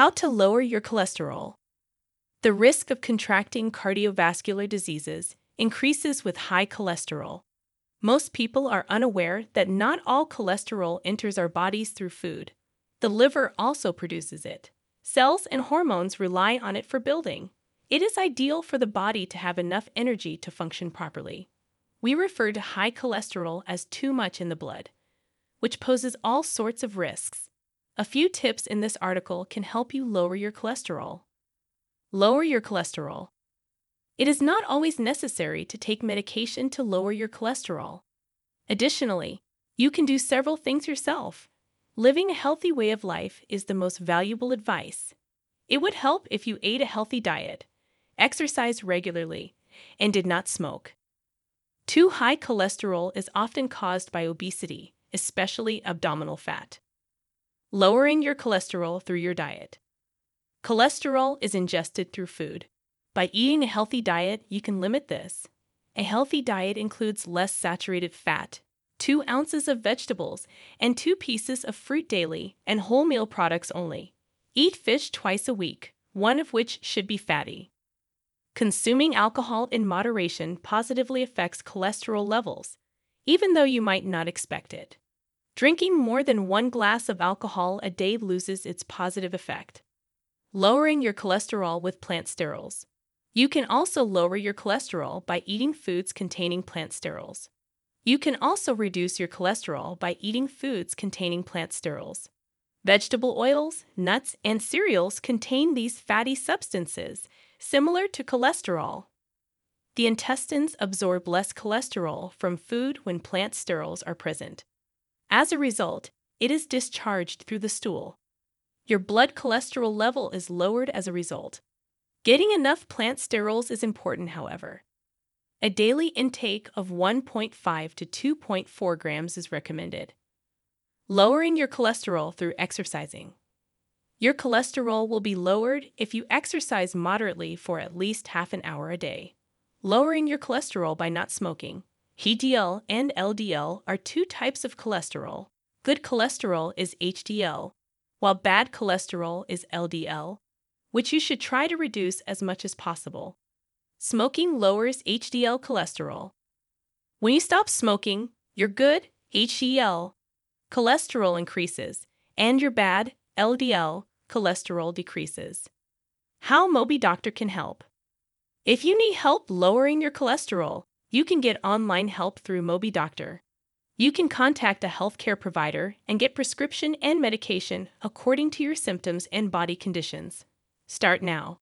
How to lower your cholesterol. The risk of contracting cardiovascular diseases increases with high cholesterol. Most people are unaware that not all cholesterol enters our bodies through food. The liver also produces it. Cells and hormones rely on it for building. It is ideal for the body to have enough energy to function properly. We refer to high cholesterol as too much in the blood, which poses all sorts of risks. A few tips in this article can help you lower your cholesterol. Lower your cholesterol. It is not always necessary to take medication to lower your cholesterol. Additionally, you can do several things yourself. Living a healthy way of life is the most valuable advice. It would help if you ate a healthy diet, exercised regularly, and did not smoke. Too high cholesterol is often caused by obesity, especially abdominal fat. Lowering your cholesterol through your diet. Cholesterol is ingested through food. By eating a healthy diet, you can limit this. A healthy diet includes less saturated fat, 2 ounces of vegetables, and 2 pieces of fruit daily, and wholemeal products only. Eat fish twice a week, one of which should be fatty. Consuming alcohol in moderation positively affects cholesterol levels, even though you might not expect it. Drinking more than one glass of alcohol a day loses its positive effect. Lowering your cholesterol with plant sterols. You can also lower your cholesterol by eating foods containing plant sterols. You can also reduce your cholesterol by eating foods containing plant sterols. Vegetable oils, nuts, and cereals contain these fatty substances, similar to cholesterol. The intestines absorb less cholesterol from food when plant sterols are present. As a result, it is discharged through the stool. Your blood cholesterol level is lowered as a result. Getting enough plant sterols is important, however. A daily intake of 1.5 to 2.4 grams is recommended. Lowering your cholesterol through exercising. Your cholesterol will be lowered if you exercise moderately for at least half an hour a day. Lowering your cholesterol by not smoking. HDL and LDL are two types of cholesterol. Good cholesterol is HDL, while bad cholesterol is LDL, which you should try to reduce as much as possible. Smoking lowers HDL cholesterol. When you stop smoking, your good HDL cholesterol increases and your bad LDL cholesterol decreases. How Mobi Doctor can help. If you need help lowering your cholesterol, you can get online help through Mobi Doctor. You can contact a healthcare provider and get prescription and medication according to your symptoms and body conditions. Start now.